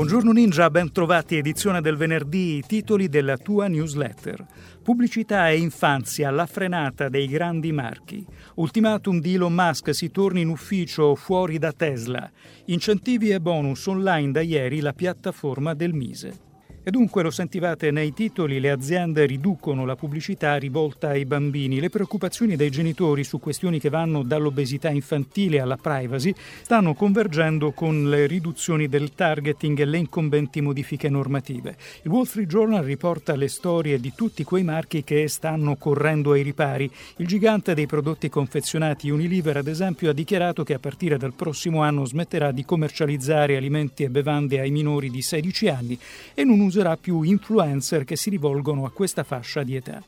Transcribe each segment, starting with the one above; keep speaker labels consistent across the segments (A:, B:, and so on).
A: Buongiorno Ninja, ben trovati edizione del venerdì, i titoli della tua newsletter. Pubblicità e infanzia, la frenata dei grandi marchi. Ultimatum di Elon Musk, si torna in ufficio fuori da Tesla. Incentivi e bonus online da ieri la piattaforma del Mise. E dunque lo sentivate nei titoli, le aziende riducono la pubblicità rivolta ai bambini. Le preoccupazioni dei genitori su questioni che vanno dall'obesità infantile alla privacy stanno convergendo con le riduzioni del targeting e le incombenti modifiche normative. Il Wall Street Journal riporta le storie di tutti quei marchi che stanno correndo ai ripari. Il gigante dei prodotti confezionati Unilever, ad esempio, ha dichiarato che a partire dal prossimo anno smetterà di commercializzare alimenti e bevande ai minori di 16 anni e non userà più influencer che si rivolgono a questa fascia di età.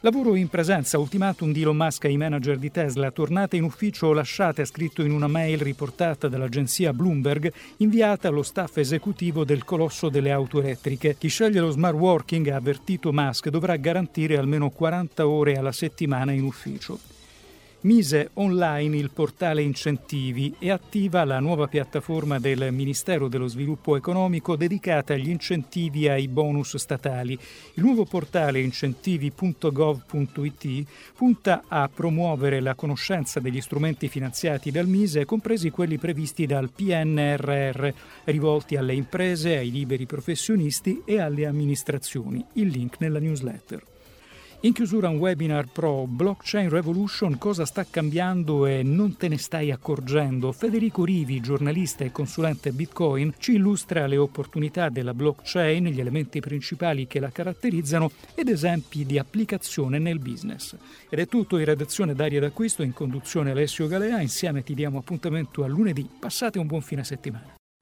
A: Lavoro in presenza, ultimatum di Elon Musk ai manager di Tesla, tornate in ufficio o lasciate, scritto in una mail riportata dall'agenzia Bloomberg, inviata allo staff esecutivo del colosso delle auto elettriche. Chi sceglie lo smart working, ha avvertito Musk, dovrà garantire almeno 40 ore alla settimana in ufficio mise online il portale Incentivi e attiva la nuova piattaforma del Ministero dello Sviluppo Economico dedicata agli incentivi ai bonus statali. Il nuovo portale incentivi.gov.it punta a promuovere la conoscenza degli strumenti finanziati dal Mise, compresi quelli previsti dal PNRR, rivolti alle imprese, ai liberi professionisti e alle amministrazioni. Il link nella newsletter. In chiusura un webinar pro Blockchain Revolution, cosa sta cambiando e non te ne stai accorgendo? Federico Rivi, giornalista e consulente Bitcoin, ci illustra le opportunità della blockchain, gli elementi principali che la caratterizzano ed esempi di applicazione nel business. Ed è tutto in redazione d'Aria d'Acquisto, in conduzione Alessio Galea, insieme ti diamo appuntamento a lunedì. Passate un buon fine settimana.